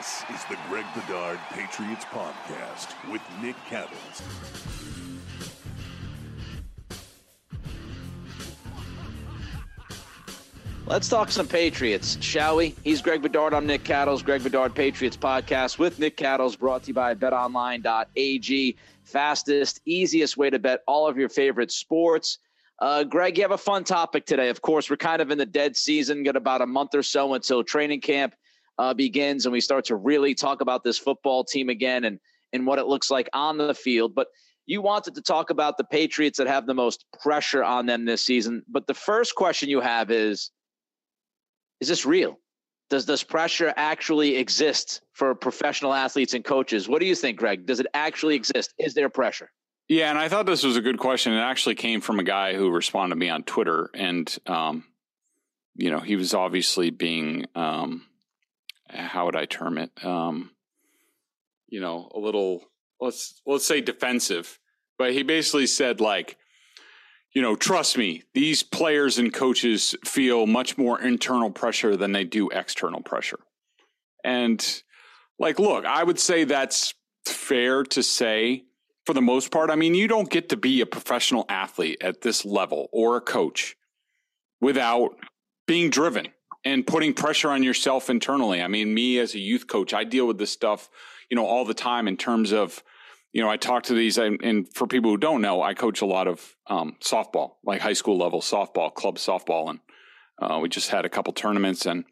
This is the Greg Bedard Patriots Podcast with Nick Cattles. Let's talk some Patriots, shall we? He's Greg Bedard. I'm Nick Cattles. Greg Bedard Patriots Podcast with Nick Cattles, brought to you by BetOnline.ag. Fastest, easiest way to bet all of your favorite sports. Uh, Greg, you have a fun topic today. Of course, we're kind of in the dead season. Got about a month or so until training camp uh, begins, and we start to really talk about this football team again and and what it looks like on the field. But you wanted to talk about the Patriots that have the most pressure on them this season. But the first question you have is is this real? Does this pressure actually exist for professional athletes and coaches? What do you think, Greg? Does it actually exist? Is there pressure? Yeah, and I thought this was a good question. It actually came from a guy who responded to me on Twitter, and um, you know, he was obviously being um, how would I term it? Um, you know, a little let's let's say defensive, but he basically said like, you know, trust me, these players and coaches feel much more internal pressure than they do external pressure. And like, look, I would say that's fair to say for the most part. I mean, you don't get to be a professional athlete at this level or a coach without being driven and putting pressure on yourself internally. I mean, me as a youth coach, I deal with this stuff, you know, all the time in terms of, you know, I talk to these, and, and for people who don't know, I coach a lot of um, softball, like high school level softball, club softball, and uh, we just had a couple tournaments, and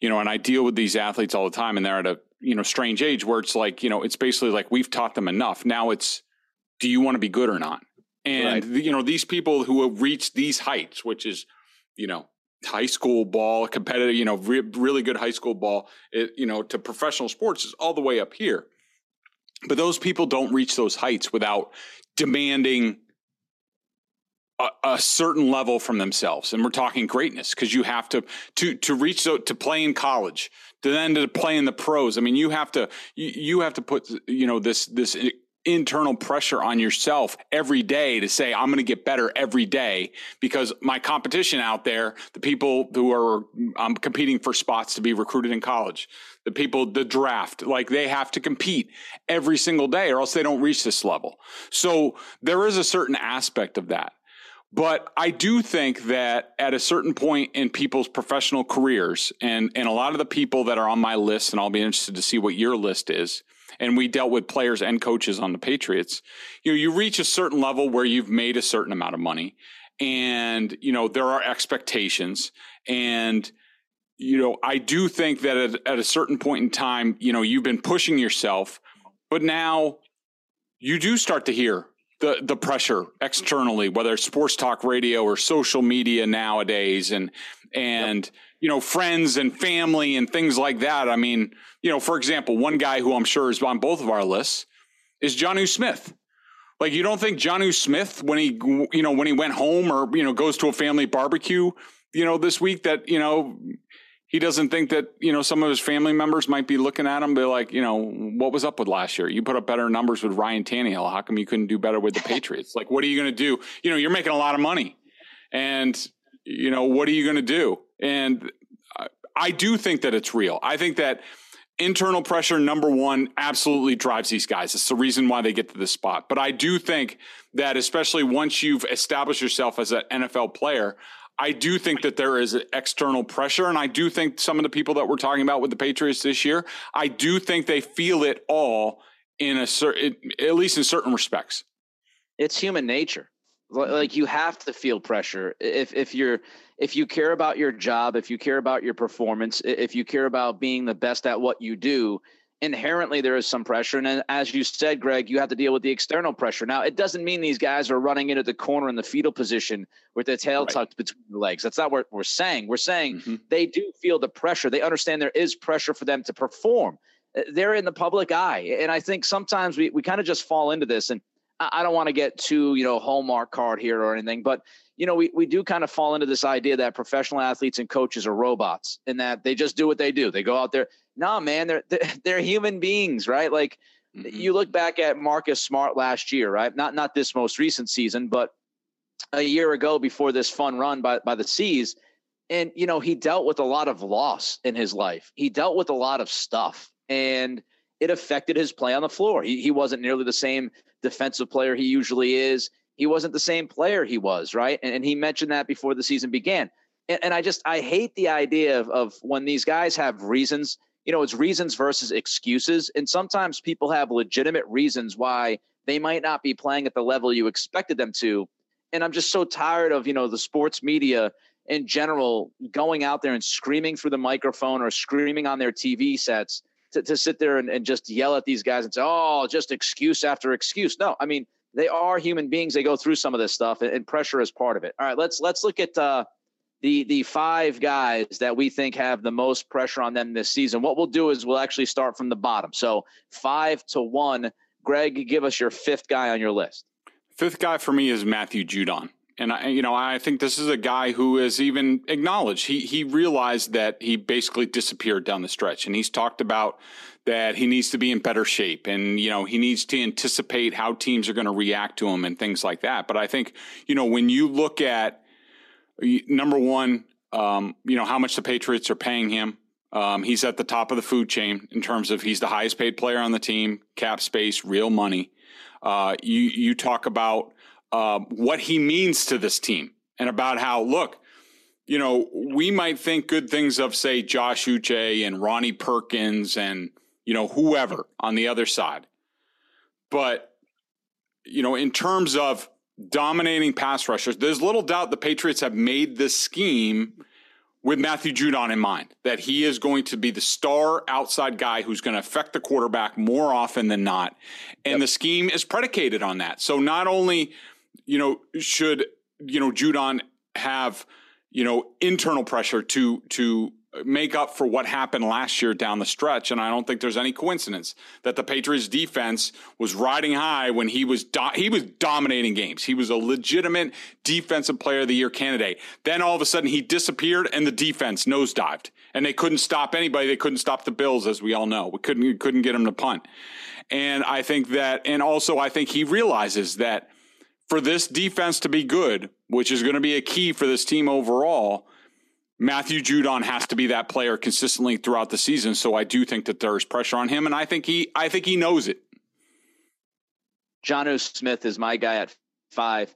you know, and I deal with these athletes all the time, and they're at a you know strange age where it's like, you know, it's basically like we've taught them enough. Now it's, do you want to be good or not? And Right. you know, these people who have reached these heights, which is, you know, high school ball, competitive, you know, re- really good high school ball, it, you know, to professional sports is all the way up here. But those people don't reach those heights without demanding a, a certain level from themselves. And we're talking greatness because you have to to to reach so to play in college, to then to play in the pros. I mean, you have to you, you have to put you know this this internal pressure on yourself every day to say I'm going to get better every day because my competition out there, the people who are I'm competing for spots to be recruited in college, the people the draft, like they have to compete every single day or else they don't reach this level. So there is a certain aspect of that. But I do think that at a certain point in people's professional careers, and, and a lot of the people that are on my list, and I'll be interested to see what your list is, and we dealt with players and coaches on the Patriots, you know, you reach a certain level where you've made a certain amount of money, and, you know, there are expectations. And, you know, I do think that at, at a certain point in time, you know, you've been pushing yourself, but now you do start to hear the the pressure externally, whether it's sports talk radio or social media nowadays, and and you know friends and family and things like that. I mean, you know, for example, one guy who I'm sure is on both of our lists is Jonnu Smith. Like, you don't think Jonnu Smith, when he you know when he went home or you know goes to a family barbecue, you know, this week that you know he doesn't think that you know some of his family members might be looking at him, be like, you know, what was up with last year? You put up better numbers with Ryan Tannehill. How come you couldn't do better with the Patriots? Like, what are you going to do? You know, you're making a lot of money, and you know, what are you going to do? And I- do think that it's real. I think that internal pressure, number one, absolutely drives these guys. It's the reason why they get to this spot. But I do think that, especially once you've established yourself as an NFL player, I do think that there is external pressure, and I do think some of the people that we're talking about with the Patriots this year, I do think they feel it all in a certain, at least in certain respects. It's human nature. Like you have to feel pressure if if you're if you care about your job, if you care about your performance, if you care about being the best at what you do, inherently there is some pressure. And as you said, Greg, you have to deal with the external pressure. Now, it doesn't mean these guys are running into the corner in the fetal position with their tail right. tucked between the legs. That's not what we're saying. We're saying mm-hmm. they do feel the pressure. They understand there is pressure for them to perform. Uh, they're in the public eye. And I think sometimes we, we kind of just fall into this. And I don't want to get too, you know, hallmark card here or anything, but you know, we, we do kind of fall into this idea that professional athletes and coaches are robots and that they just do what they do. They go out there. Nah, man, they're they're, they're human beings, right? Like mm-hmm. you look back at Marcus Smart last year, right? Not not this most recent season, but a year ago before this fun run by by the C's, and you know he dealt with a lot of loss in his life. He dealt with a lot of stuff, and it affected his play on the floor. He he wasn't nearly the same defensive player he usually is. He wasn't the same player he was, right? And, and he mentioned that before the season began. And, and I just I hate the idea of, of when these guys have reasons. You know, it's reasons versus excuses. And sometimes people have legitimate reasons why they might not be playing at the level you expected them to. And I'm just so tired of, you know, the sports media in general going out there and screaming through the microphone or screaming on their TV sets to, to sit there and, and just yell at these guys and say, oh, just excuse after excuse. No, I mean, they are human beings. They go through some of this stuff, and, and pressure is part of it. All right, let's let's look at uh, the the five guys that we think have the most pressure on them this season. What we'll do is we'll actually start from the bottom. So five to one. Greg, give us your fifth guy on your list. Fifth guy for me is Matthew Judon. And I, you know, I think this is a guy who has even acknowledged he he realized that he basically disappeared down the stretch, and he's talked about that he needs to be in better shape, and you know he needs to anticipate how teams are going to react to him and things like that. But I think you know when you look at number one, um, you know how much the Patriots are paying him. Um, he's at the top of the food chain in terms of he's the highest paid player on the team, cap space, real money. Uh, you you talk about uh, what he means to this team and about how, look, you know, we might think good things of, say, Josh Uche and Ronnie Perkins and, you know, whoever on the other side. But, you know, in terms of dominating pass rushers, there's little doubt the Patriots have made this scheme with Matthew Judon in mind, that he is going to be the star outside guy who's going to affect the quarterback more often than not. And yep. the scheme is predicated on that. So not only you know, should you know Judon have you know internal pressure to to make up for what happened last year down the stretch. And I don't think there's any coincidence that the Patriots defense was riding high when he was do- he was dominating games. He was a legitimate defensive player of the year candidate. Then all of a sudden he disappeared and the defense nosedived. And they couldn't stop anybody. They couldn't stop the Bills, as we all know. We couldn't couldn't get him to punt. And I think that, and also I think he realizes that for this defense to be good, which is going to be a key for this team overall, Matthew Judon has to be that player consistently throughout the season. So I do think that there's pressure on him, and I think he I think he knows it. Jonnu Smith is my guy at five.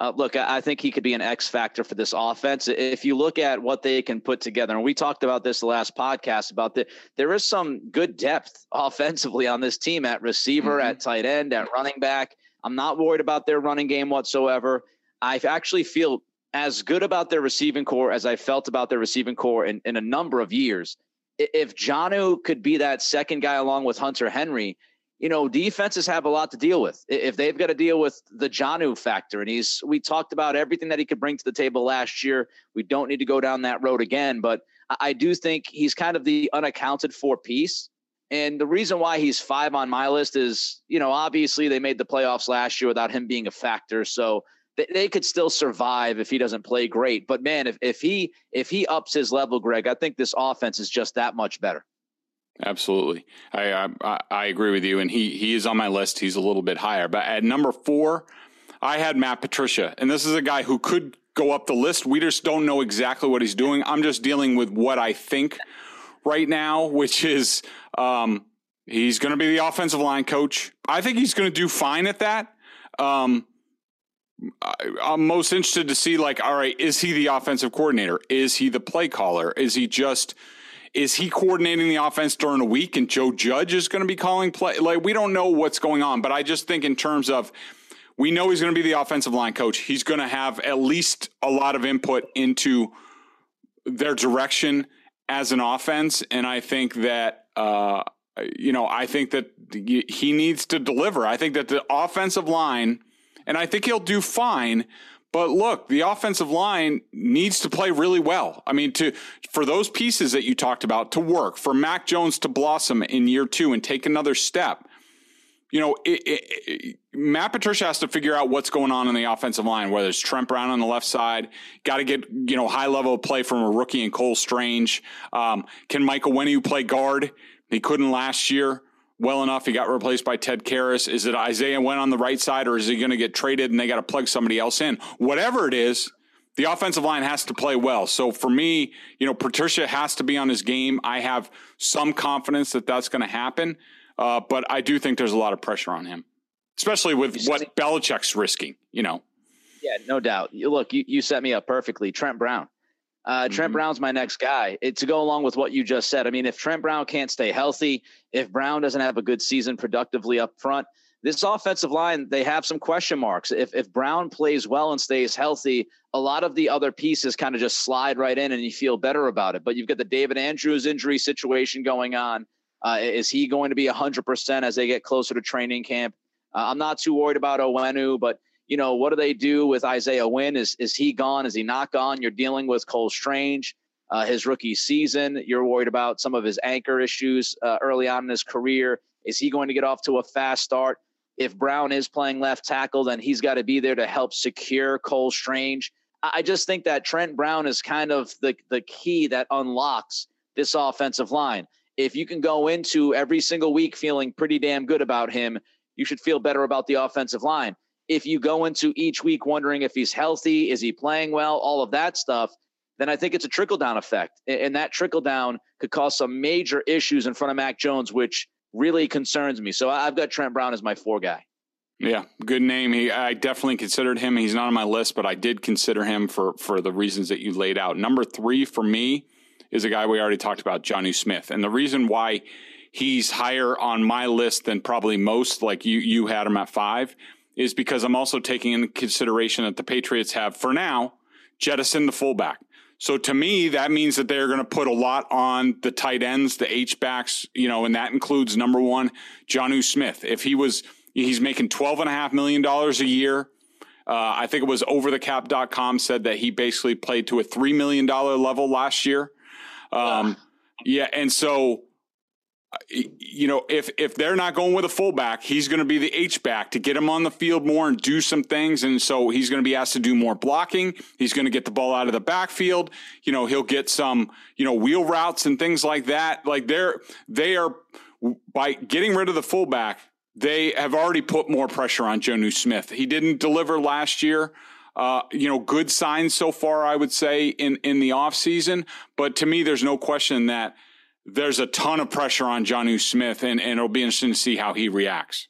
Uh, look, I think he could be an X factor for this offense. If you look at what they can put together, and we talked about this the last podcast about that, there is some good depth offensively on this team at receiver, mm-hmm. at tight end, at running back. I'm not worried about their running game whatsoever. I actually feel as good about their receiving corps as I felt about their receiving corps in, in a number of years. If Jonnu could be that second guy along with Hunter Henry, you know, defenses have a lot to deal with. If they've got to deal with the Jonnu factor, and he's, we talked about everything that he could bring to the table last year. We don't need to go down that road again, but I do think he's kind of the unaccounted for piece. And the reason why he's five on my list is, you know, obviously they made the playoffs last year without him being a factor. So they, they could still survive if he doesn't play great. But man, if, if he if he ups his level, Greg, I think this offense is just that much better. Absolutely, I, I I agree with you, and he he is on my list. He's a little bit higher, but at number four, I had Matt Patricia, and this is a guy who could go up the list. We just don't know exactly what he's doing. I'm just dealing with what I think right now, which is um, he's going to be the offensive line coach. I think he's going to do fine at that. Um, I'm most interested to see like, all right, is he the offensive coordinator? Is he the play caller? Is he just is he coordinating the offense during a week and Joe Judge is going to be calling play? Like we don't know what's going on, but I just think in terms of we know he's going to be the offensive line coach. He's going to have at least a lot of input into their direction as an offense, and I think that uh, you know I think that he needs to deliver. I think that the offensive line, and I think he'll do fine. But look, the offensive line needs to play really well. I mean, to for those pieces that you talked about to work, for Mac Jones to blossom in year two and take another step. You know, it, it, it, Matt Patricia has to figure out what's going on in the offensive line, whether it's Trent Brown on the left side, got to get, you know, high level of play from a rookie and Cole Strange. Um, can Michael Onwenu play guard? He couldn't last year well enough. He got replaced by Ted Karras. Is it Isaiah Wynn on the right side or is he going to get traded and they got to plug somebody else in? Whatever it is, the offensive line has to play well. So for me, you know, Patricia has to be on his game. I have some confidence that that's going to happen. Uh, but I do think there's a lot of pressure on him, especially with what Belichick's risking, you know. Yeah, no doubt. Look, you, you set me up perfectly. Trent Brown. Uh, mm-hmm. Trent Brown's my next guy. It, to go along with what you just said, I mean, if Trent Brown can't stay healthy, if Brown doesn't have a good season productively up front, this offensive line, they have some question marks. If, if Brown plays well and stays healthy, a lot of the other pieces kind of just slide right in and you feel better about it. But you've got the David Andrews injury situation going on. Uh, is he going to be 100% as they get closer to training camp? Uh, I'm not too worried about Onwenu, but you know, what do they do with Isaiah Wynn? Is is he gone? Is he not gone? You're dealing with Cole Strange, uh, his rookie season. You're worried about some of his anchor issues uh, early on in his career. Is he going to get off to a fast start? If Brown is playing left tackle, then he's got to be there to help secure Cole Strange. I just think that Trent Brown is kind of the the key that unlocks this offensive line. If you can go into every single week feeling pretty damn good about him, you should feel better about the offensive line if you go into each week wondering if he's healthy, is he playing well, all of that stuff, then I think it's a trickle down effect. And that trickle down could cause some major issues in front of Mac Jones, which really concerns me. So I've got Trent Brown as my four guy. Yeah, good name. He, I definitely considered him. He's not on my list, but I did consider him for for the reasons that you laid out. Number three for me is a guy we already talked about, Jonnu Smith, and the reason why he's higher on my list than probably most, like you you had him at five, is because I'm also taking into consideration that the Patriots have, for now, jettisoned the fullback. So to me, that means that they're going to put a lot on the tight ends, the H backs, you know, and that includes number one, Jonnu Smith. If he was, he's making twelve and a half million dollars a year. Uh, I think it was overthecap.com said that he basically played to a $3 million level last year. Um, yeah. And so you know, if if they're not going with a fullback, he's going to be the H back to get him on the field more and do some things. And so he's going to be asked to do more blocking. He's going to get the ball out of the backfield. You know, he'll get some, you know, wheel routes and things like that. Like they're they are by getting rid of the fullback, they have already put more pressure on Jonnu Smith. He didn't deliver last year. Uh, you know, good signs so far, I would say, in in the offseason. But to me, there's no question that there's a ton of pressure on Jonnu Smith, and, and it'll be interesting to see how he reacts.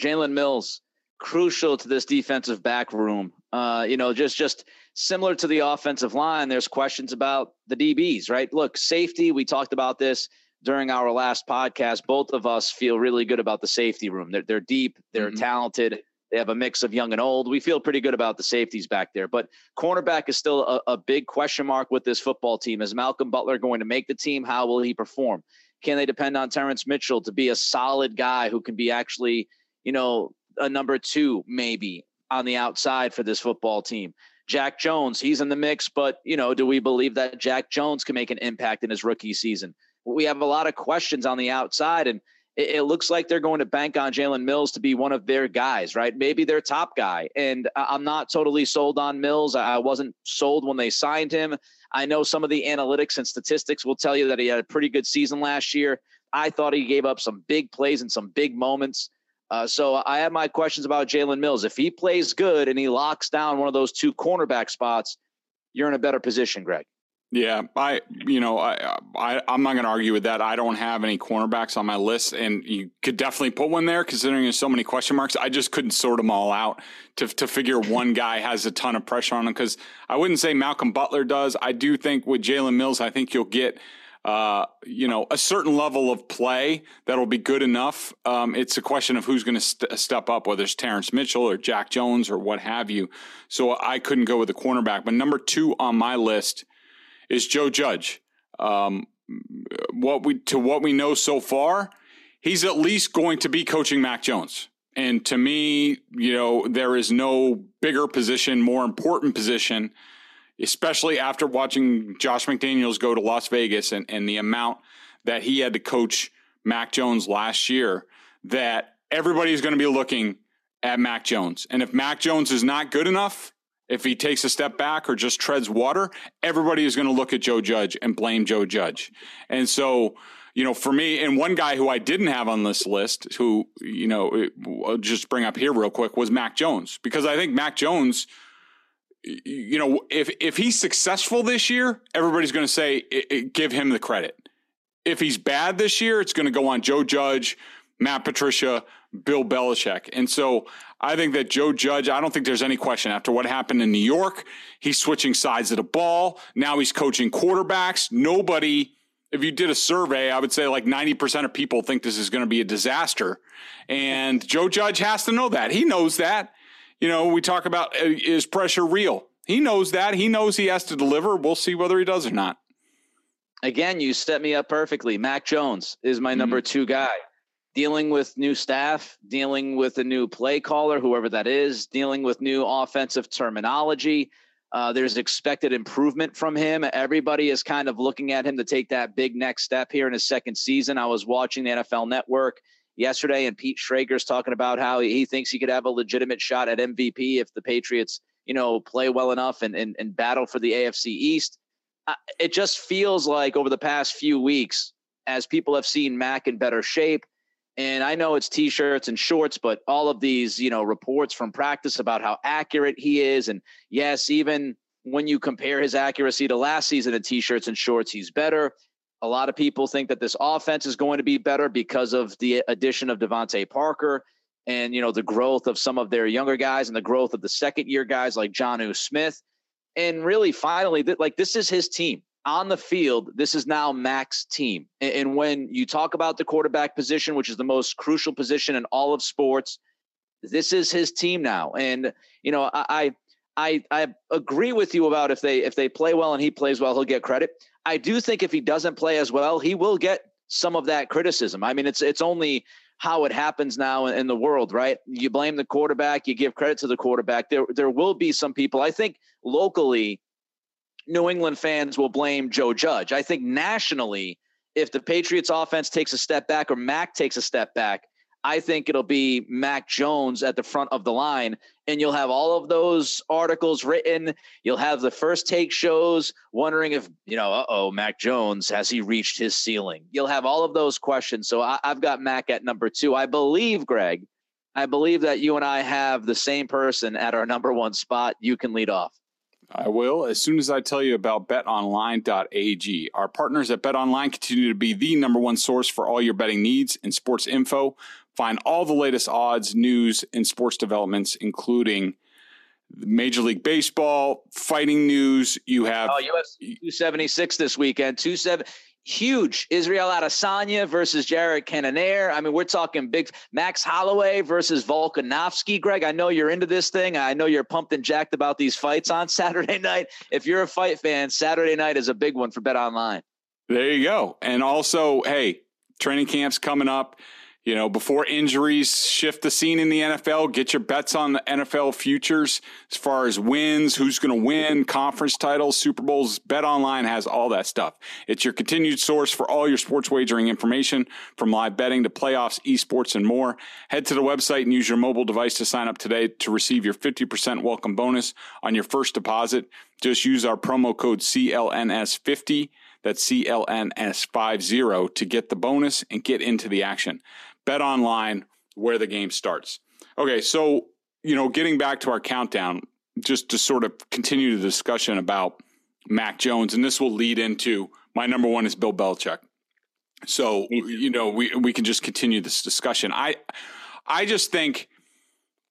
Jalen Mills, crucial to this defensive back room. Uh, you know, just just similar to the offensive line, there's questions about the DBs, right? Look, safety, we talked about this during our last podcast. Both of us feel really good about the safety room. They're, they're deep, they're mm-hmm. talented. They have a mix of young and old. We feel pretty good about the safeties back there, but cornerback is still a, a big question mark with this football team. Is Malcolm Butler going to make the team? How will he perform? Can they depend on Terrance Mitchell to be a solid guy who can be actually, you know, a number two maybe on the outside for this football team? Jack Jones, he's in the mix, but you know, do we believe that Jack Jones can make an impact in his rookie season? We have a lot of questions on the outside, and it, it looks like they're going to bank on Jalen Mills to be one of their guys, right? Maybe their top guy. And I'm not totally sold on Mills. I wasn't sold when they signed him. I know some of the analytics and statistics will tell you that he had a pretty good season last year. I thought he gave up some big plays and some big moments. Uh, so I have my questions about Jalen Mills. If he plays good and he locks down one of those two cornerback spots, you're in a better position, Greg. Yeah, I you know I, I I'm not going to argue with that. I don't have any cornerbacks on my list, and you could definitely put one there considering there's so many question marks. I just couldn't sort them all out to to figure one guy has a ton of pressure on him because I wouldn't say Malcolm Butler does. I do think with Jalen Mills, I think you'll get. Uh, you know, a certain level of play that'll be good enough. Um, it's a question of who's going to st- step up, whether it's Terrance Mitchell or Jack Jones or what have you. So I couldn't go with the cornerback. But number two on my list is Joe Judge. Um, what we to what we know so far, he's at least going to be coaching Mac Jones. And to me, you know, there is no bigger position, more important position, especially after watching Josh McDaniels go to Las Vegas and, and the amount that he had to coach Mac Jones last year, that everybody's going to be looking at Mac Jones. And if Mac Jones is not good enough, if he takes a step back or just treads water, everybody is going to look at Joe Judge and blame Joe Judge. And so, you know, for me, and one guy who I didn't have on this list, who, you know, I'll just bring up here real quick, was Mac Jones, because I think Mac Jones, you know, if if he's successful this year, everybody's going to say give him the credit. If he's bad this year, it's going to go on Joe Judge, Matt Patricia, Bill Belichick. And so I think that Joe Judge, I don't think there's any question after what happened in New York. He's switching sides of the ball. Now he's coaching quarterbacks. Nobody, if you did a survey, I would say like 90% of people think this is going to be a disaster. And Joe Judge has to know that. He knows that. You know, we talk about uh, is pressure real? He knows that. He knows he has to deliver. We'll see whether he does or not. Again, you set me up perfectly. Mac Jones is my mm-hmm. number two guy dealing with new staff, dealing with a new play caller, whoever that is, dealing with new offensive terminology. Uh, there's expected improvement from him. Everybody is kind of looking at him to take that big next step here in his second season. I was watching the NFL Network yesterday, and Pete Schrager's talking about how he thinks he could have a legitimate shot at MVP if the Patriots, you know, play well enough and and, and battle for the AFC East. Uh, it just feels like over the past few weeks, as people have seen Mac in better shape, and I know it's t-shirts and shorts, but all of these, you know, reports from practice about how accurate he is. And yes, even when you compare his accuracy to last season in t-shirts and shorts, he's better. A lot of people think that this offense is going to be better because of the addition of DeVante Parker and, you know, the growth of some of their younger guys and the growth of the second year guys like Jonnu Smith. And really, finally, like this is his team on the field, this is now Mac's team. And when you talk about the quarterback position, which is the most crucial position in all of sports, this is his team now. And you know, I I I agree with you about if they if they play well and he plays well, he'll get credit. I do think if he doesn't play as well, he will get some of that criticism. I mean, it's it's only how it happens now in the world, right? You blame the quarterback, you give credit to the quarterback. There there will be some people. I think locally New England fans will blame Joe Judge. I think nationally, if the Patriots offense takes a step back or Mac takes a step back, I think it'll be Mac Jones at the front of the line. And you'll have all of those articles written. You'll have the first take shows wondering if, you know, oh, Mac Jones, has he reached his ceiling? You'll have all of those questions. So I, I've got Mac at number two. I believe, Greg, I believe that you and I have the same person at our number one spot. You can lead off. I will as soon as I tell you about betonline.ag. Our partners at BetOnline continue to be the number one source for all your betting needs and sports info. Find all the latest odds, news, and sports developments, including Major League Baseball, fighting news. You have oh, UFC 276 this weekend. 27 huge. Israel Adesanya versus Jared Cannonier. I mean, we're talking big. Max Holloway versus Volkanovski. Greg, I know you're into this thing. I know you're pumped and jacked about these fights on Saturday night. If you're a fight fan, Saturday night is a big one for Bet Online. There you go. And also, hey, training camp's coming up you know, before injuries shift the scene in the NFL, get your bets on the NFL futures as far as wins, who's going to win, conference titles, Super Bowls. Bet Online has all that stuff. It's your continued source for all your sports wagering information from live betting to playoffs, esports, and more. Head to the website and use your mobile device to sign up today to receive your 50% welcome bonus on your first deposit. Just use our promo code CLNS50 that's CLNS50 to get the bonus and get into the action. Bet online where the game starts. Okay, so, you know, getting back to our countdown, just to sort of continue the discussion about Mac Jones, and this will lead into my number one is Bill Belichick. So you know we we can just continue this discussion. I I just think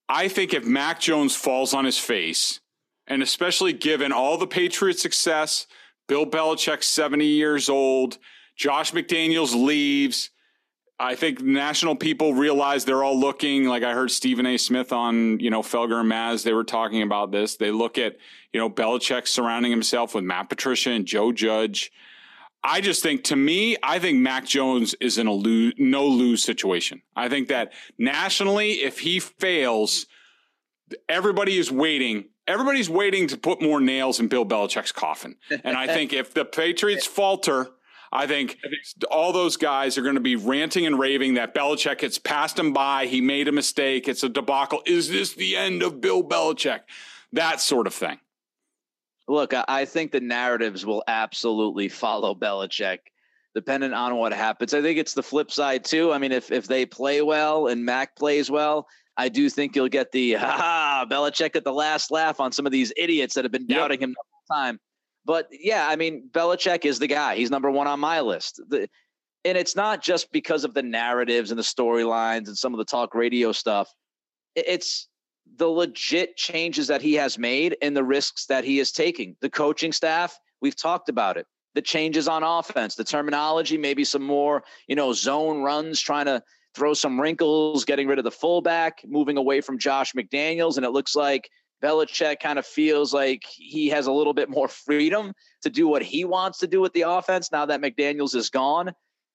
I think if Mac Jones falls on his face, and especially given all the Patriots' success, Bill Belichick seventy years old, Josh McDaniels leaves. I think national people realize they're all looking like I heard Stephen A. Smith on, you know, Felger and Maz. They were talking about this. They look at, you know, Belichick surrounding himself with Matt Patricia and Joe Judge. I just think, to me, I think Mac Jones is in a lose, no lose situation. I think that nationally, if he fails, everybody is waiting. Everybody's waiting to put more nails in Bill Belichick's coffin. And I think if the Patriots falter, I think all those guys are going to be ranting and raving that Belichick has passed him by. He made a mistake. It's a debacle. Is this the end of Bill Belichick? That sort of thing. Look, I think the narratives will absolutely follow Belichick, depending on what happens. I think it's the flip side too. I mean, if if they play well and Mac plays well, I do think you'll get the ha Belichick at the last laugh on some of these idiots that have been doubting yep. him the whole time. But yeah, I mean, Belichick is the guy. He's number one on my list. The, and it's not just because of the narratives and the storylines and some of the talk radio stuff. It's the legit changes that he has made and the risks that he is taking. The coaching staff, we've talked about it. The changes on offense, the terminology, maybe some more, you know, zone runs, trying to throw some wrinkles, getting rid of the fullback, moving away from Josh McDaniels. And it looks like Belichick kind of feels like he has a little bit more freedom to do what he wants to do with the offense now that McDaniels is gone.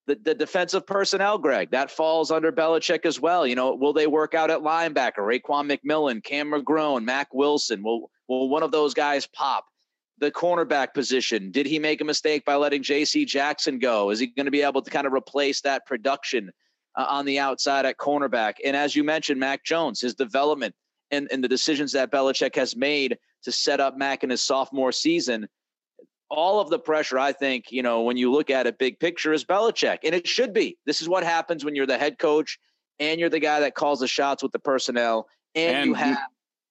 The, the defensive personnel, Greg, that falls under Belichick as well. You know, will they work out at linebacker? Raekwon McMillan, Cam McGrone, Mack Wilson. Will, will one of those guys pop? The cornerback position, did he make a mistake by letting J.C. Jackson go? Is he going to be able to kind of replace that production uh, on the outside at cornerback? And as you mentioned, Mac Jones, his development and, and the decisions that Belichick has made to set up Mac in his sophomore season, all of the pressure, I think, you know, when you look at it big picture, is Belichick. And it should be. This is what happens when you're the head coach and you're the guy that calls the shots with the personnel and, and you have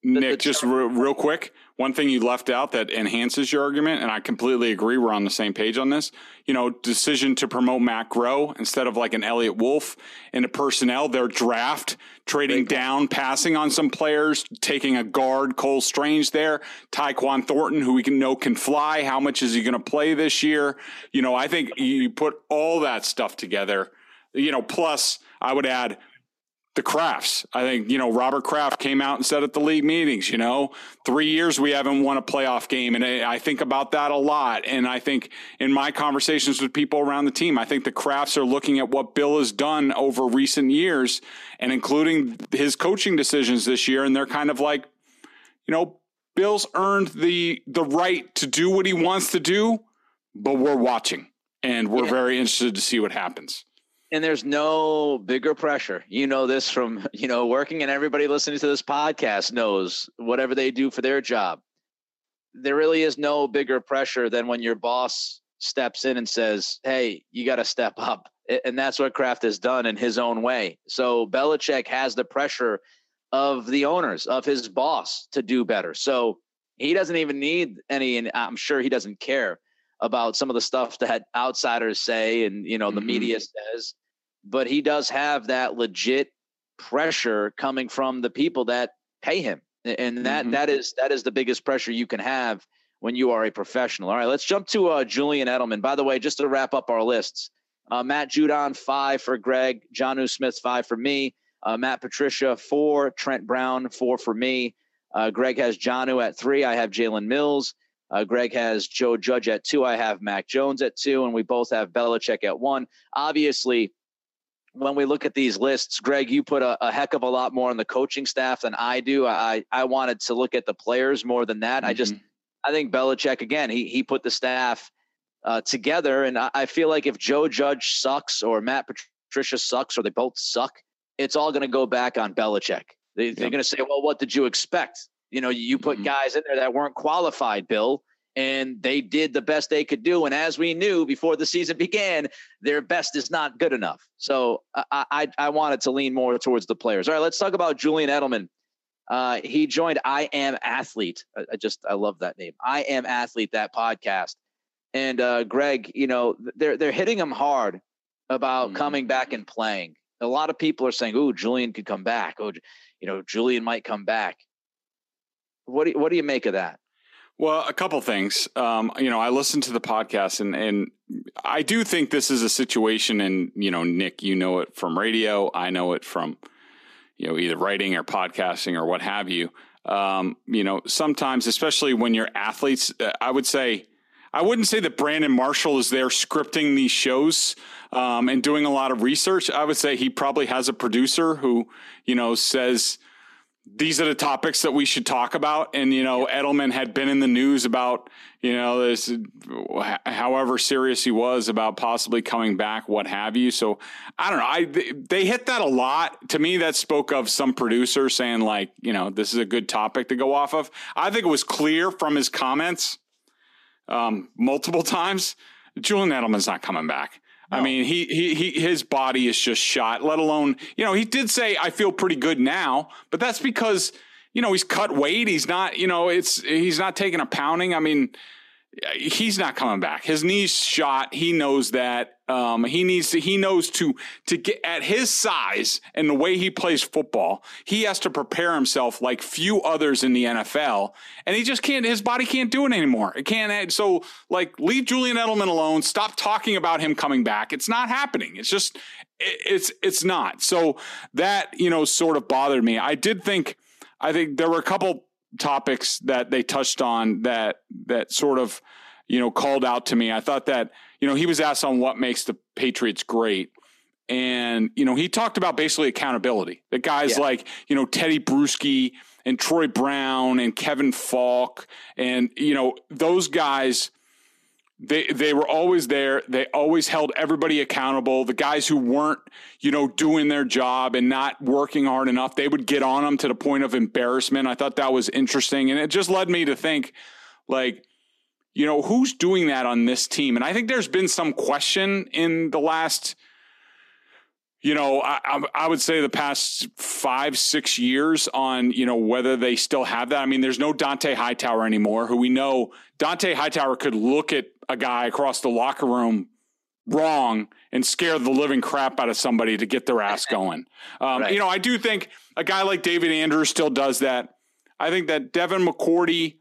Nick, just re- real quick, one thing you left out that enhances your argument, and I completely agree. We're on the same page on this. You know, decision to promote Matt Groh instead of like an Eliot Wolf into personnel, their draft, trading down, passing on some players, taking a guard, Cole Strange there, Tyquan Thornton, who we can know can fly. How much is he going to play this year? You know, I think you put all that stuff together. You know, plus I would add the Krafts. I think, you know, Robert Kraft came out and said at the league meetings, you know, three years we haven't won a playoff game. And I think about that a lot. And I think in my conversations with people around the team, I think the Krafts are looking at what Bill has done over recent years and including his coaching decisions this year. And they're kind of like, you know, Bill's earned the the right to do what he wants to do, but we're watching and we're yeah. very interested to see what happens and there's no bigger pressure. You know this from, you know, working and everybody listening to this podcast knows whatever they do for their job. There really is no bigger pressure than when your boss steps in and says, Hey, you got to step up. And that's what Kraft has done in his own way. So Belichick has the pressure of the owners, of his boss to do better. So he doesn't even need any, and I'm sure he doesn't care about some of the stuff that outsiders say and, you know, the mm-hmm. media says but he does have that legit pressure coming from the people that pay him. And that, mm-hmm. that is that is the biggest pressure you can have when you are a professional. All right let's jump to uh, julian edelman. By the way just to wrap up our lists uh, matt judon five for greg. Jonnu smith five for me. Uh, matt patricia four. Trent brown four for me. Uh, greg has jonnu at three. I have jalen mills. Uh, Greg has Joe Judge at two. I have Mac Jones at two, and we both have Belichick at one. Obviously, when we look at these lists, Greg, you put a, a, heck of a lot more on the coaching staff than I do. I I wanted to look at the players more than that. Mm-hmm. I just mm-hmm. I think Belichick again. He he put the staff uh, together, and I, I, feel like if Joe Judge sucks or Matt Patricia sucks or they both suck, it's all going to go back on Belichick. They, are going to say, "Well, what did you expect?" You know, you put mm-hmm. guys in there that weren't qualified, Bill and they did the best they could do. And as we knew before the season began, their best is not good enough. So I, I, I wanted to lean more towards the players. All right, let's talk about Julian Edelman. Uh, he joined I Am Athlete. I, I, just I love that name. I Am Athlete. That podcast. And uh, Greg, you know they're they're hitting him hard about mm-hmm. coming back and playing. A lot of people are saying, "Oh, Julian could come back. Oh, you know, Julian might come back." What do you, what do you make of that? Well, a couple things. Um, you know, I listened to the podcast, and and I do think this is a situation. And you know, Nick, you know it from radio. I know it from you know either writing or podcasting or what have you. Um, you know, sometimes, especially when you're athletes, uh, I would say. I wouldn't say that Brandon Marshall is there scripting these shows um, and doing a lot of research. I would say he probably has a producer who, you know, says, these are the topics that we should talk about. And, you know, Edelman had been in the news about, you know, this, however serious he was about possibly coming back, what have you. So I don't know. I, they hit that a lot. To me, that spoke of some producer saying, like, you know, this is a good topic to go off of. I think it was clear from his comments um, multiple times. Julian Edelman's not coming back. No. I mean, he, he, he, his body is just shot, let alone, you know, he did say, I feel pretty good now, but that's because, you know, he's cut weight. He's not, you know, it's, he's not taking a pounding. I mean, he's not coming back. His knee's shot. He knows that. Um, he needs to, he knows to, to get at his size and the way he plays football, he has to prepare himself like few others in the NFL. And he just can't, his body can't do it anymore. It can't. So like leave Julian Edelman alone. Stop talking about him coming back. It's not happening. It's just, it's, it's not. So that, you know, sort of bothered me. I did think, I think there were a couple topics that they touched on that that sort of you know called out to me. I thought that you know he was asked on what makes the Patriots great. And, you know, he talked about basically accountability. That guys yeah. like, you know, Teddy Bruschi and Troy Brown and Kevin Faulk and, you know, those guys – they they were always there. They always held everybody accountable. The guys who weren't, you know, doing their job and not working hard enough, they would get on them to the point of embarrassment. I thought that was interesting, and it just led me to think, like, you know, who's doing that on this team? And I think there's been some question in the last you know, I, I, would say the past five, six years on, you know, whether they still have that. I mean, there's no Dont'a Hightower anymore, who we know Dont'a Hightower could look at a guy across the locker room wrong and scare the living crap out of somebody to get their ass going. Um, right. You know, I do think a guy like David Andrews still does that. I think that Devin McCourty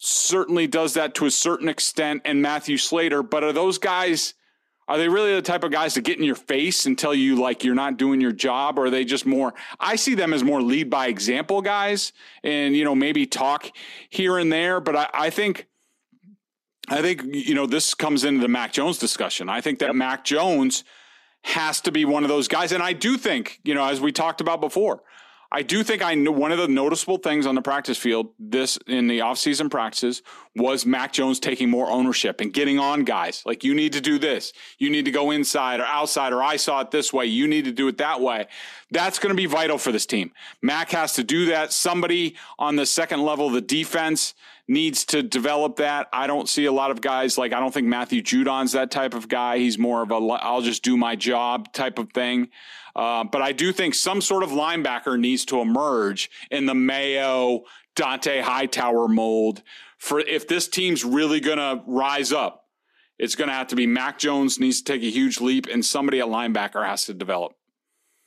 certainly does that to a certain extent and Matthew Slater, but are those guys – are they really the type of guys to get in your face and tell you like you're not doing your job? Or are they just more, I see them as more lead by example guys and, you know, maybe talk here and there. But I, I think, I think, you know, this comes into the Mac Jones discussion. I think that yep. Mac Jones has to be one of those guys. And I do think, you know, as we talked about before, I do think I know one of the noticeable things on the practice field this in the offseason practices was Mac Jones taking more ownership and getting on guys. Like you need to do this. You need to go inside or outside or I saw it this way. You need to do it that way. That's going to be vital for this team. Mac has to do that. Somebody on the second level of the defense needs to develop that. I don't see a lot of guys like I don't think Matthew Judon's that type of guy. He's more of a I'll just do my job type of thing. Uh, but I do think some sort of linebacker needs to emerge in the Mayo Dont'a Hightower mold for if this team's really going to rise up. It's going to have to be Mac Jones needs to take a huge leap, and somebody at linebacker has to develop.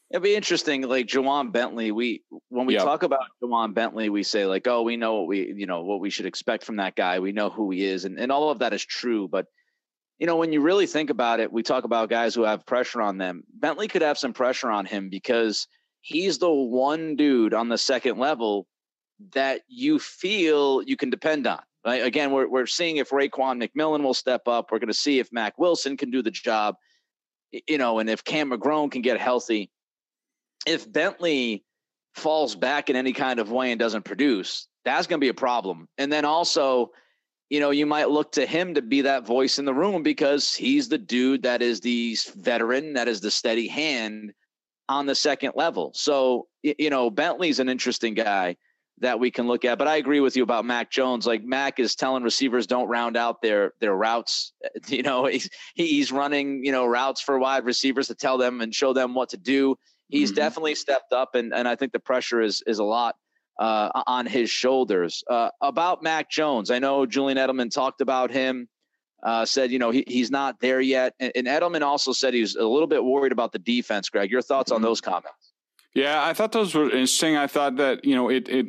It'd be interesting, like Ja'Whaun Bentley. We when we yep. talk about Ja'Whaun Bentley, we say like, oh, we know what we you know what we should expect from that guy. We know who he is, and and all of that is true. But you know, when you really think about it, we talk about guys who have pressure on them. Bentley could have some pressure on him because he's the one dude on the second level that you feel you can depend on. Right? Again, we're, we're seeing if Raekwon McMillan will step up. We're going to see if Mack Wilson can do the job, you know, and if Cam McGrone can get healthy. If Bentley falls back in any kind of way and doesn't produce, that's going to be a problem. And then also, you know, you might look to him to be that voice in the room because he's the dude that is the veteran, that is the steady hand on the second level. So, you know, Bentley's an interesting guy that we can look at. But I agree with you about Mac Jones. Like Mac is telling receivers don't round out their their routes. You know, he's he's running, you know, routes for wide receivers to tell them and show them what to do. He's mm-hmm. definitely stepped up and and I think the pressure is is a lot uh, on his shoulders. Uh, about Mac Jones, I know Julian Edelman talked about him. Uh, said, you know, he, he's not there yet. And, and, Edelman also said he was a little bit worried about the defense. Greg, your thoughts on mm-hmm. those comments? Yeah, I thought those were interesting. I thought that, you know, it, it,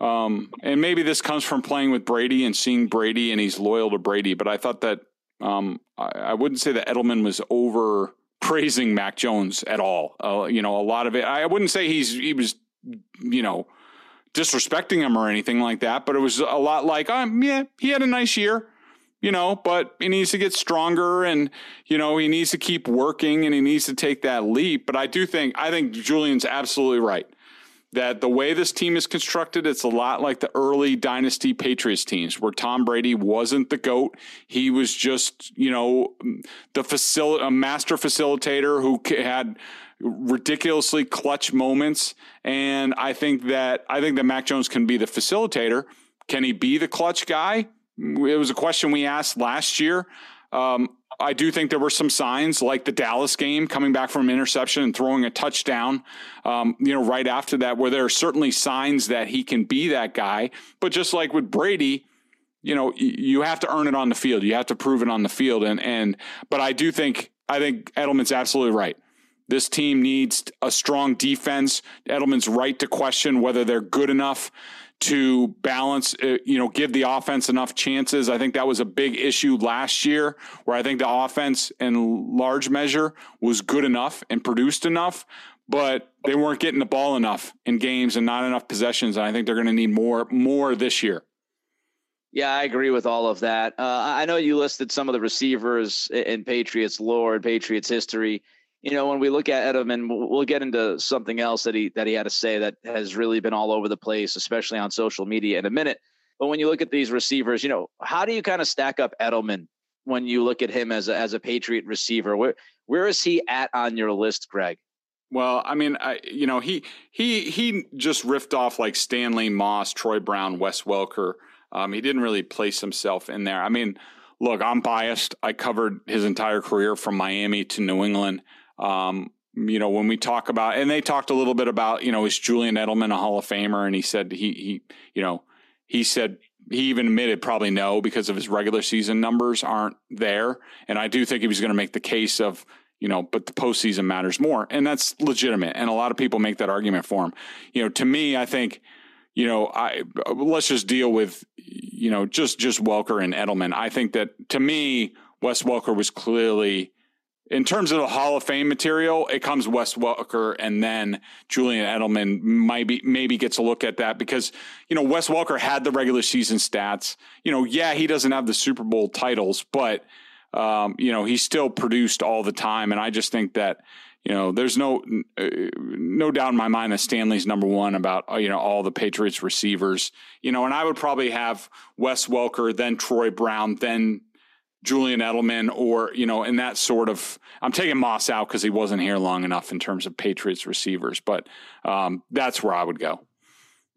um, and maybe this comes from playing with Brady and seeing Brady and he's loyal to Brady, but I thought that, um, I, I wouldn't say that Edelman was over praising Mac Jones at all. Uh, you know, a lot of it, I wouldn't say he's, he was, you know, disrespecting him or anything like that, but it was a lot like, um, yeah, he had a nice year, you know, but he needs to get stronger and, you know, he needs to keep working and he needs to take that leap. But I do think, I think Julian's absolutely right that the way this team is constructed, it's a lot like the early dynasty Patriots teams where Tom Brady wasn't the GOAT. He was just, you know, the facil- a master facilitator who had ridiculously clutch moments. And I think that I think that Mac Jones can be the facilitator. Can he be the clutch guy? It was a question we asked last year. Um, I do think there were some signs, like the Dallas game, coming back from an interception and throwing a touchdown. Um, you know, right after that, where there are certainly signs that he can be that guy. But just like with Brady, you know, you have to earn it on the field. You have to prove it on the field. And and but I do think I think Edelman's absolutely right. This team needs a strong defense. Edelman's right to question whether they're good enough to balance, uh, you know, give the offense enough chances. I think that was a big issue last year where I think the offense in large measure was good enough and produced enough, but they weren't getting the ball enough in games and not enough possessions. And I think they're going to need more, more this year. Yeah, I agree with all of that. Uh, I know you listed some of the receivers in Patriots lore and Patriots history you know, when we look at Edelman, we'll get into something else that he that he had to say that has really been all over the place, especially on social media in a minute. But when you look at these receivers, you know, how do you kind of stack up Edelman when you look at him as a, as a Patriot receiver? Where where is he at on your list, Greg? Well, I mean, I, you know, he he he just riffed off like Stanley Moss, Troy Brown, Wes Welker. Um, he didn't really place himself in there. I mean, look, I'm biased. I covered his entire career from Miami to New England. Um, you know, when we talk about, and they talked a little bit about, you know, is Julian Edelman a Hall of Famer? And he said he, he, you know, he said he even admitted probably no because of his regular season numbers aren't there. And I do think he was going to make the case of, you know, but the postseason matters more, and that's legitimate. And a lot of people make that argument for him. You know, to me, I think, you know, I let's just deal with, you know, just just Welker and Edelman. I think that to me, Wes Welker was clearly in terms of the Hall of Fame material, it comes Wes Welker and then Julian Edelman maybe maybe gets a look at that because you know Wes Welker had the regular season stats. You know, yeah, he doesn't have the Super Bowl titles, but um, you know he still produced all the time, and I just think that you know there's no no doubt in my mind that Stanley's number one about you know all the Patriots receivers. You know, and I would probably have Wes Welker, then Troy Brown, then Julian Edelman or, you know, in that sort of, I'm taking Moss out because he wasn't here long enough in terms of Patriots receivers, but um, that's where I would go.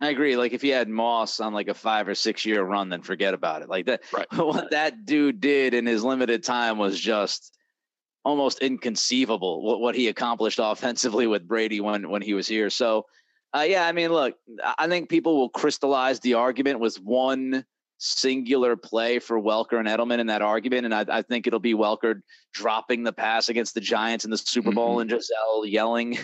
I agree. Like if you had Moss on like a five or six year run, then forget about it. Like that, right. what that dude did in his limited time was just almost inconceivable. What what he accomplished offensively with Brady when when he was here. So, uh, yeah, I mean, look, I think people will crystallize the argument with one singular play for Welker and Edelman in that argument. And I, I, think it'll be Welker dropping the pass against the Giants in the Super Bowl mm-hmm. and Gisele yelling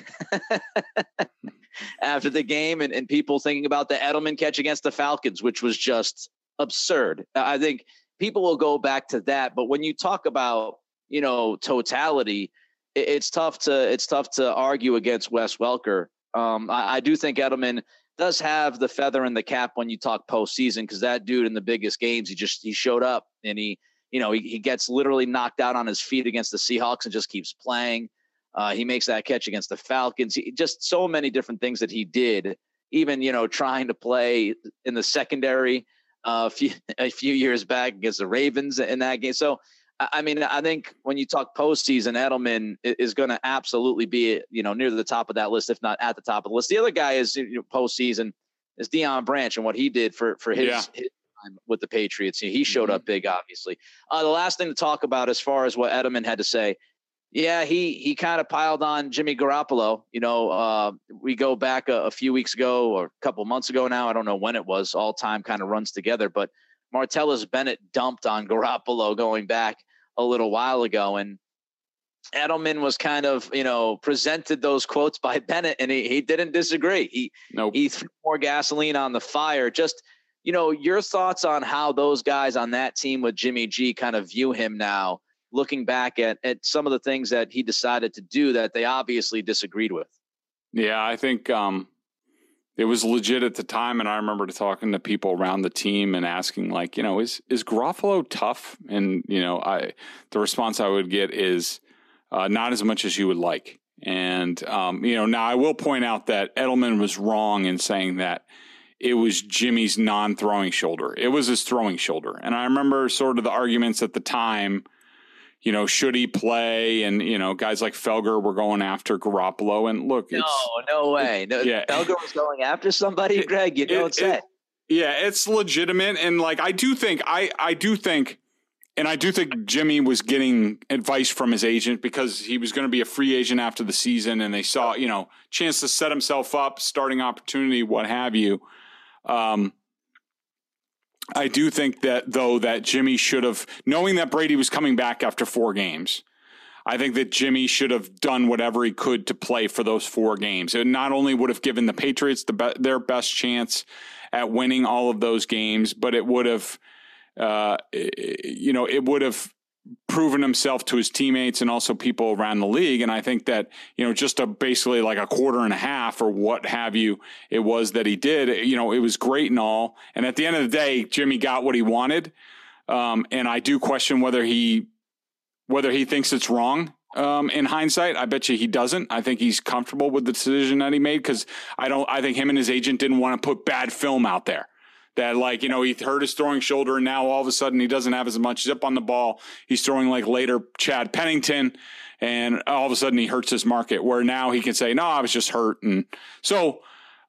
after the game and, and people thinking about the Edelman catch against the Falcons, which was just absurd. I think people will go back to that. But when you talk about, you know, totality, it, it's tough to it's tough to argue against Wes Welker. Um, I, I do think Edelman does have the feather in the cap when you talk postseason because that dude in the biggest games, he just he showed up and he, you know, he, he gets literally knocked out on his feet against the Seahawks and just keeps playing. Uh, he makes that catch against the Falcons. He, just so many different things that he did. Even you know trying to play in the secondary uh, a few a few years back against the Ravens in that game. So I mean, I think when you talk postseason, Edelman is going to absolutely be, you know, near the top of that list, if not at the top of the list. The other guy is you know, postseason is Deion Branch and what he did for for his, yeah. his time with the Patriots. He showed mm-hmm. up big, obviously. Uh, the last thing to talk about as far as what Edelman had to say, Yeah, he he kind of piled on Jimmy Garoppolo. You know, uh, we go back a, a, few weeks ago or a couple months ago now. I don't know when it was. All time kind of runs together, but Martellus Bennett dumped on Garoppolo going back a little while ago, and Edelman was kind of you know presented those quotes by Bennett, and he he didn't disagree. He nope. he threw more gasoline on the fire. Just you know, your thoughts on how those guys on that team with Jimmy G kind of view him now looking back at, at some of the things that he decided to do that they obviously disagreed with. Yeah, I think um, it was legit at the time, and I remember talking to people around the team and asking, like, you know, is is Garoppolo tough? And you know, I the response I would get is uh, not as much as you would like. And um, you know, now I will point out that Edelman was wrong in saying that it was Jimmy's non-throwing shoulder. It was his throwing shoulder, and I remember sort of the arguments at the time you know, should he play? And you know, guys like Felger were going after Garoppolo. And look, it's no, no way, no, yeah. Felger was going after somebody, Greg. You don't it, say. It, yeah, it's legitimate, and like I do think, I I do think, and I do think Jimmy was getting advice from his agent because he was going to be a free agent after the season, and they saw you know chance to set himself up, starting opportunity, what have you. Um, I do think that though that Jimmy should have knowing that Brady was coming back after four games. I think that Jimmy should have done whatever he could to play for those four games. It not only would have given the Patriots the be- their best chance at winning all of those games, but it would have, uh, you know, it would have proven himself to his teammates and also people around the league. And I think that, you know, just a basically like a quarter and a half or what have you, it was that he did, you know, it was great and all. And at the end of the day, Jimmy got what he wanted. Um, and I do question whether he, whether he thinks it's wrong. Um, in hindsight, I bet you he doesn't. I think he's comfortable with the decision that he made because I don't, I think him and his agent didn't want to put bad film out there that like you know he hurt his throwing shoulder and now all of a sudden he doesn't have as much. Zip on the ball. He's throwing like later chad pennington and all of a sudden he hurts his market where now he can say no i was just hurt. And so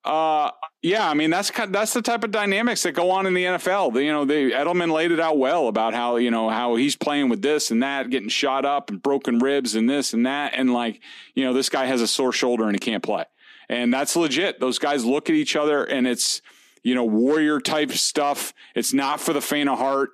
uh, yeah i mean that's that's the type of dynamics that go on in the nfl the, you know the edelman laid it out well about how you know how he's playing with this and that getting shot up and broken ribs and this and that. And like you know this guy has a sore shoulder and he can't play. And that's legit. Those guys look at each other and it's you know, warrior type stuff. It's not for the faint of heart.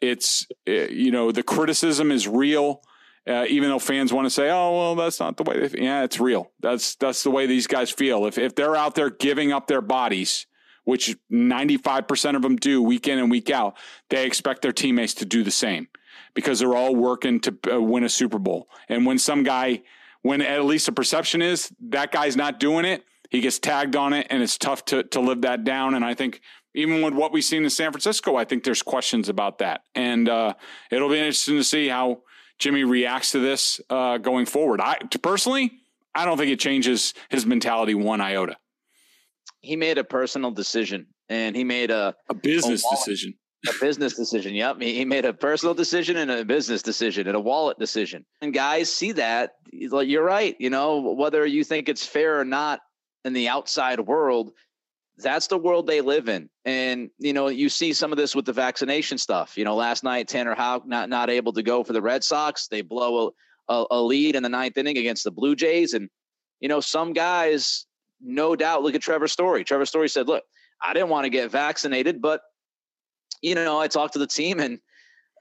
It's, eh, you know, the criticism is real. Uh, even though fans want to say, "Oh, well, that's not the way." They yeah, it's real. That's that's the way these guys feel. If if they're out there giving up their bodies, which ninety five percent of them do week in and week out, they expect their teammates to do the same because they're all working to uh, win a Super Bowl. And when some guy, when at least the perception is that guy's not doing it, he gets tagged on it, and it's tough to to live that down. And I think even with what we've seen in San Francisco, I think there's questions about that, and uh, it'll be interesting to see how Jimmy reacts to this uh, going forward. I personally, I don't think it changes his mentality one iota. He made a personal decision, and he made a a business a decision. A business decision. Yep. He, he made a personal decision and a business decision and a wallet decision. And guys see that. You're right. You know, whether you think it's fair or not, in the outside world, that's the world they live in. And, you know, you see some of this with the vaccination stuff. You know, last night, Tanner Houck not, not able to go for the Red Sox. They blow a, a, a lead in the ninth inning against the Blue Jays. And, you know, some guys, no doubt, look at Trevor Story. Trevor Story said, look, I didn't want to get vaccinated, but, you know, I talked to the team and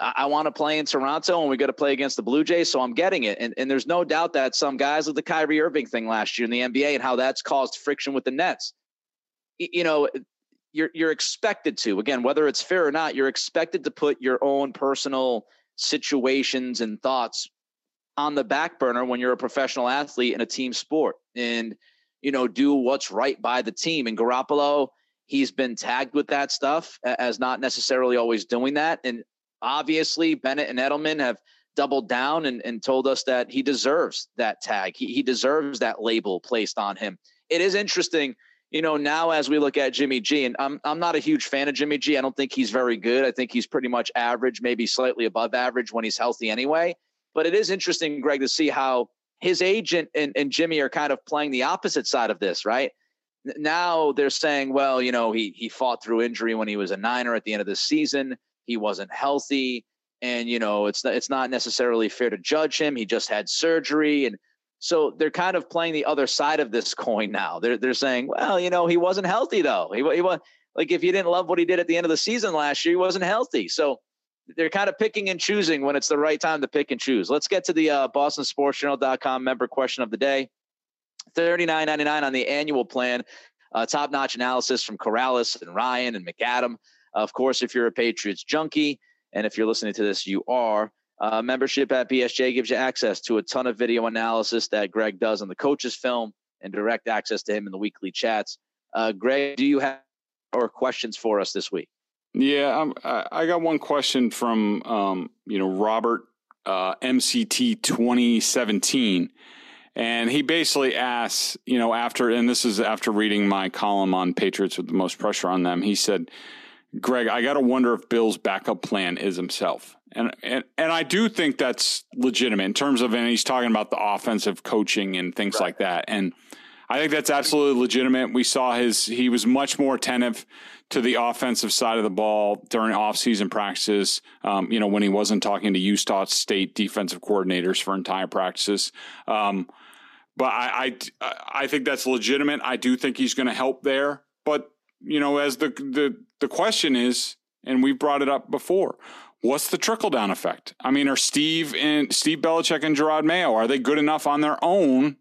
I, want to play in Toronto and we got to play against the Blue Jays, so I'm getting it. And, and there's no doubt that some guys with the Kyrie Irving thing last year in the NBA and how that's caused friction with the Nets. You know, you're you're expected to again, whether it's fair or not, you're expected to put your own personal situations and thoughts on the back burner when you're a professional athlete in a team sport and you know do what's right by the team and Garoppolo he's been tagged with that stuff as not necessarily always doing that and obviously Bennett and Edelman have doubled down and, and told us that he deserves that tag. He, he deserves that label placed on him. It is interesting, you know, now as we look at Jimmy G, and I'm, I'm not a huge fan of Jimmy G. I don't think he's very good. I think he's pretty much average, maybe slightly above average when he's healthy anyway. But it is interesting, Greg, to see how his agent and, and Jimmy are kind of playing the opposite side of this, right? Now they're saying, well, you know, he he fought through injury when he was a Niner at the end of the season he wasn't healthy. and you know it's it's not necessarily fair to judge him. He just had surgery, and so they're kind of playing the other side of this coin now. They're they're saying, well, you know, he wasn't healthy though. He he was like if you didn't love what he did at the end of the season last year, he wasn't healthy. So they're kind of picking and choosing when it's the right time to pick and choose. Let's get to the uh, BostonSportsJournal.com member question of the day. Thirty nine ninety nine on the annual plan. Uh, top notch analysis from Corrales and Ryan and McAdam. Of course, if you're a Patriots junkie, and if you're listening to this, you are. Uh, membership at BSJ gives you access to a ton of video analysis that Greg does on the coaches film and direct access to him in the weekly chats. Uh, Greg, do you have or questions for us this week? Yeah, um, I got one question from um, you know Robert uh, MCT 2017, and he basically asks, you know, after and this is after reading my column on Patriots with the most pressure on them. He said, Greg, I got to wonder if Bill's backup plan is himself. And, and and I do think that's legitimate in terms of and he's talking about the offensive coaching and things right. like that. And I think that's absolutely legitimate. We saw his he was much more attentive to the offensive side of the ball during offseason practices. Um, you know, when he wasn't talking to Utah State defensive coordinators for entire practices. Um, but I, I I think that's legitimate. I do think he's going to help there. But you know, as the the the question is, and we've brought it up before, what's the trickle down effect? I mean, are Steve and Steve Belichick and Jerod Mayo are they good enough on their own?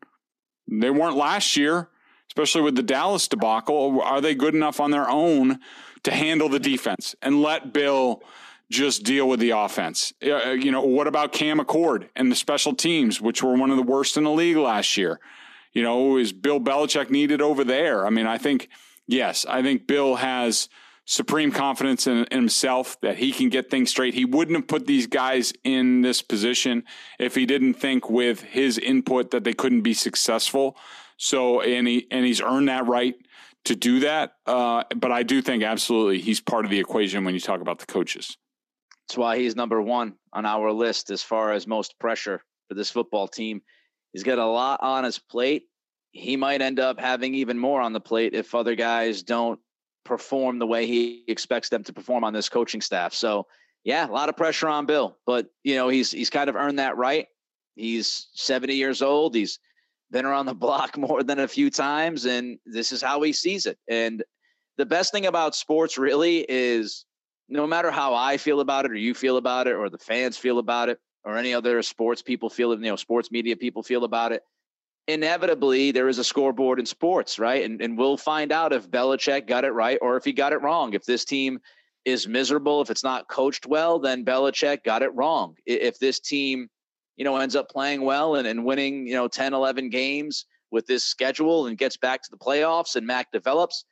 They weren't last year, especially with the Dallas debacle. Are they good enough on their own to handle the defense and let Bill just deal with the offense? Uh, you know, what about Cam Achord and the special teams, which were one of the worst in the league last year? You know, is Bill Belichick needed over there? I mean, I think yes, I think Bill has supreme confidence in, in, himself that he can get things straight. He wouldn't have put these guys in this position if he didn't think with his input that they couldn't be successful. So, and he and he's earned that right to do that. Uh, but I do think absolutely he's part of the equation when you talk about the coaches. That's why he's number one on our list as far as most pressure for this football team. He's got a lot on his plate. He might end up having even more on the plate if other guys don't perform the way he expects them to perform on this coaching staff. So, yeah, a lot of pressure on Bill, but you know he's he's kind of earned that right. He's 70 years old. He's been around the block more than a few times, and this is how he sees it. And the best thing about sports really is no matter how I feel about it, or you feel about it, or the fans feel about it, or any other sports people feel it, you know, sports media people feel about it inevitably there is a scoreboard in sports, right? And and we'll find out if Belichick got it right or if he got it wrong. If this team is miserable, if it's not coached well, then Belichick got it wrong. If this team, you know, ends up playing well and, and winning, you know, 10, 11 games with this schedule and gets back to the playoffs and Mac develops,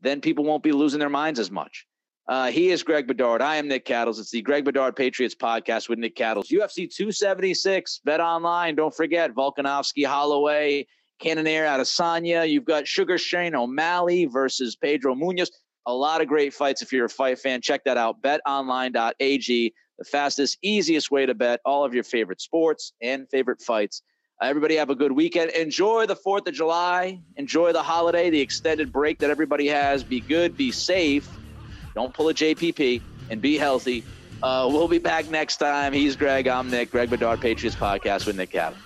then people won't be losing their minds as much. Uh, he is Greg Bedard. I am Nick Cattles. It's the Greg Bedard Patriots podcast with Nick Cattles. UFC 276, bet online. Don't forget Volkanovski, Holloway, Cannonier Adesanya. You've got Sugar Shane O'Malley versus Pedro Munhoz. A lot of great fights if you're a fight fan. Check that out. BetOnline.ag, the fastest, easiest way to bet all of your favorite sports and favorite fights. Uh, everybody have a good weekend. Enjoy the 4th of July. Enjoy the holiday, the extended break that everybody has. Be good, be safe. Don't pull a JPP and be healthy. Uh, we'll be back next time. He's Greg. I'm Nick. Greg Bedard, Patriots Podcast with Nick Cattles.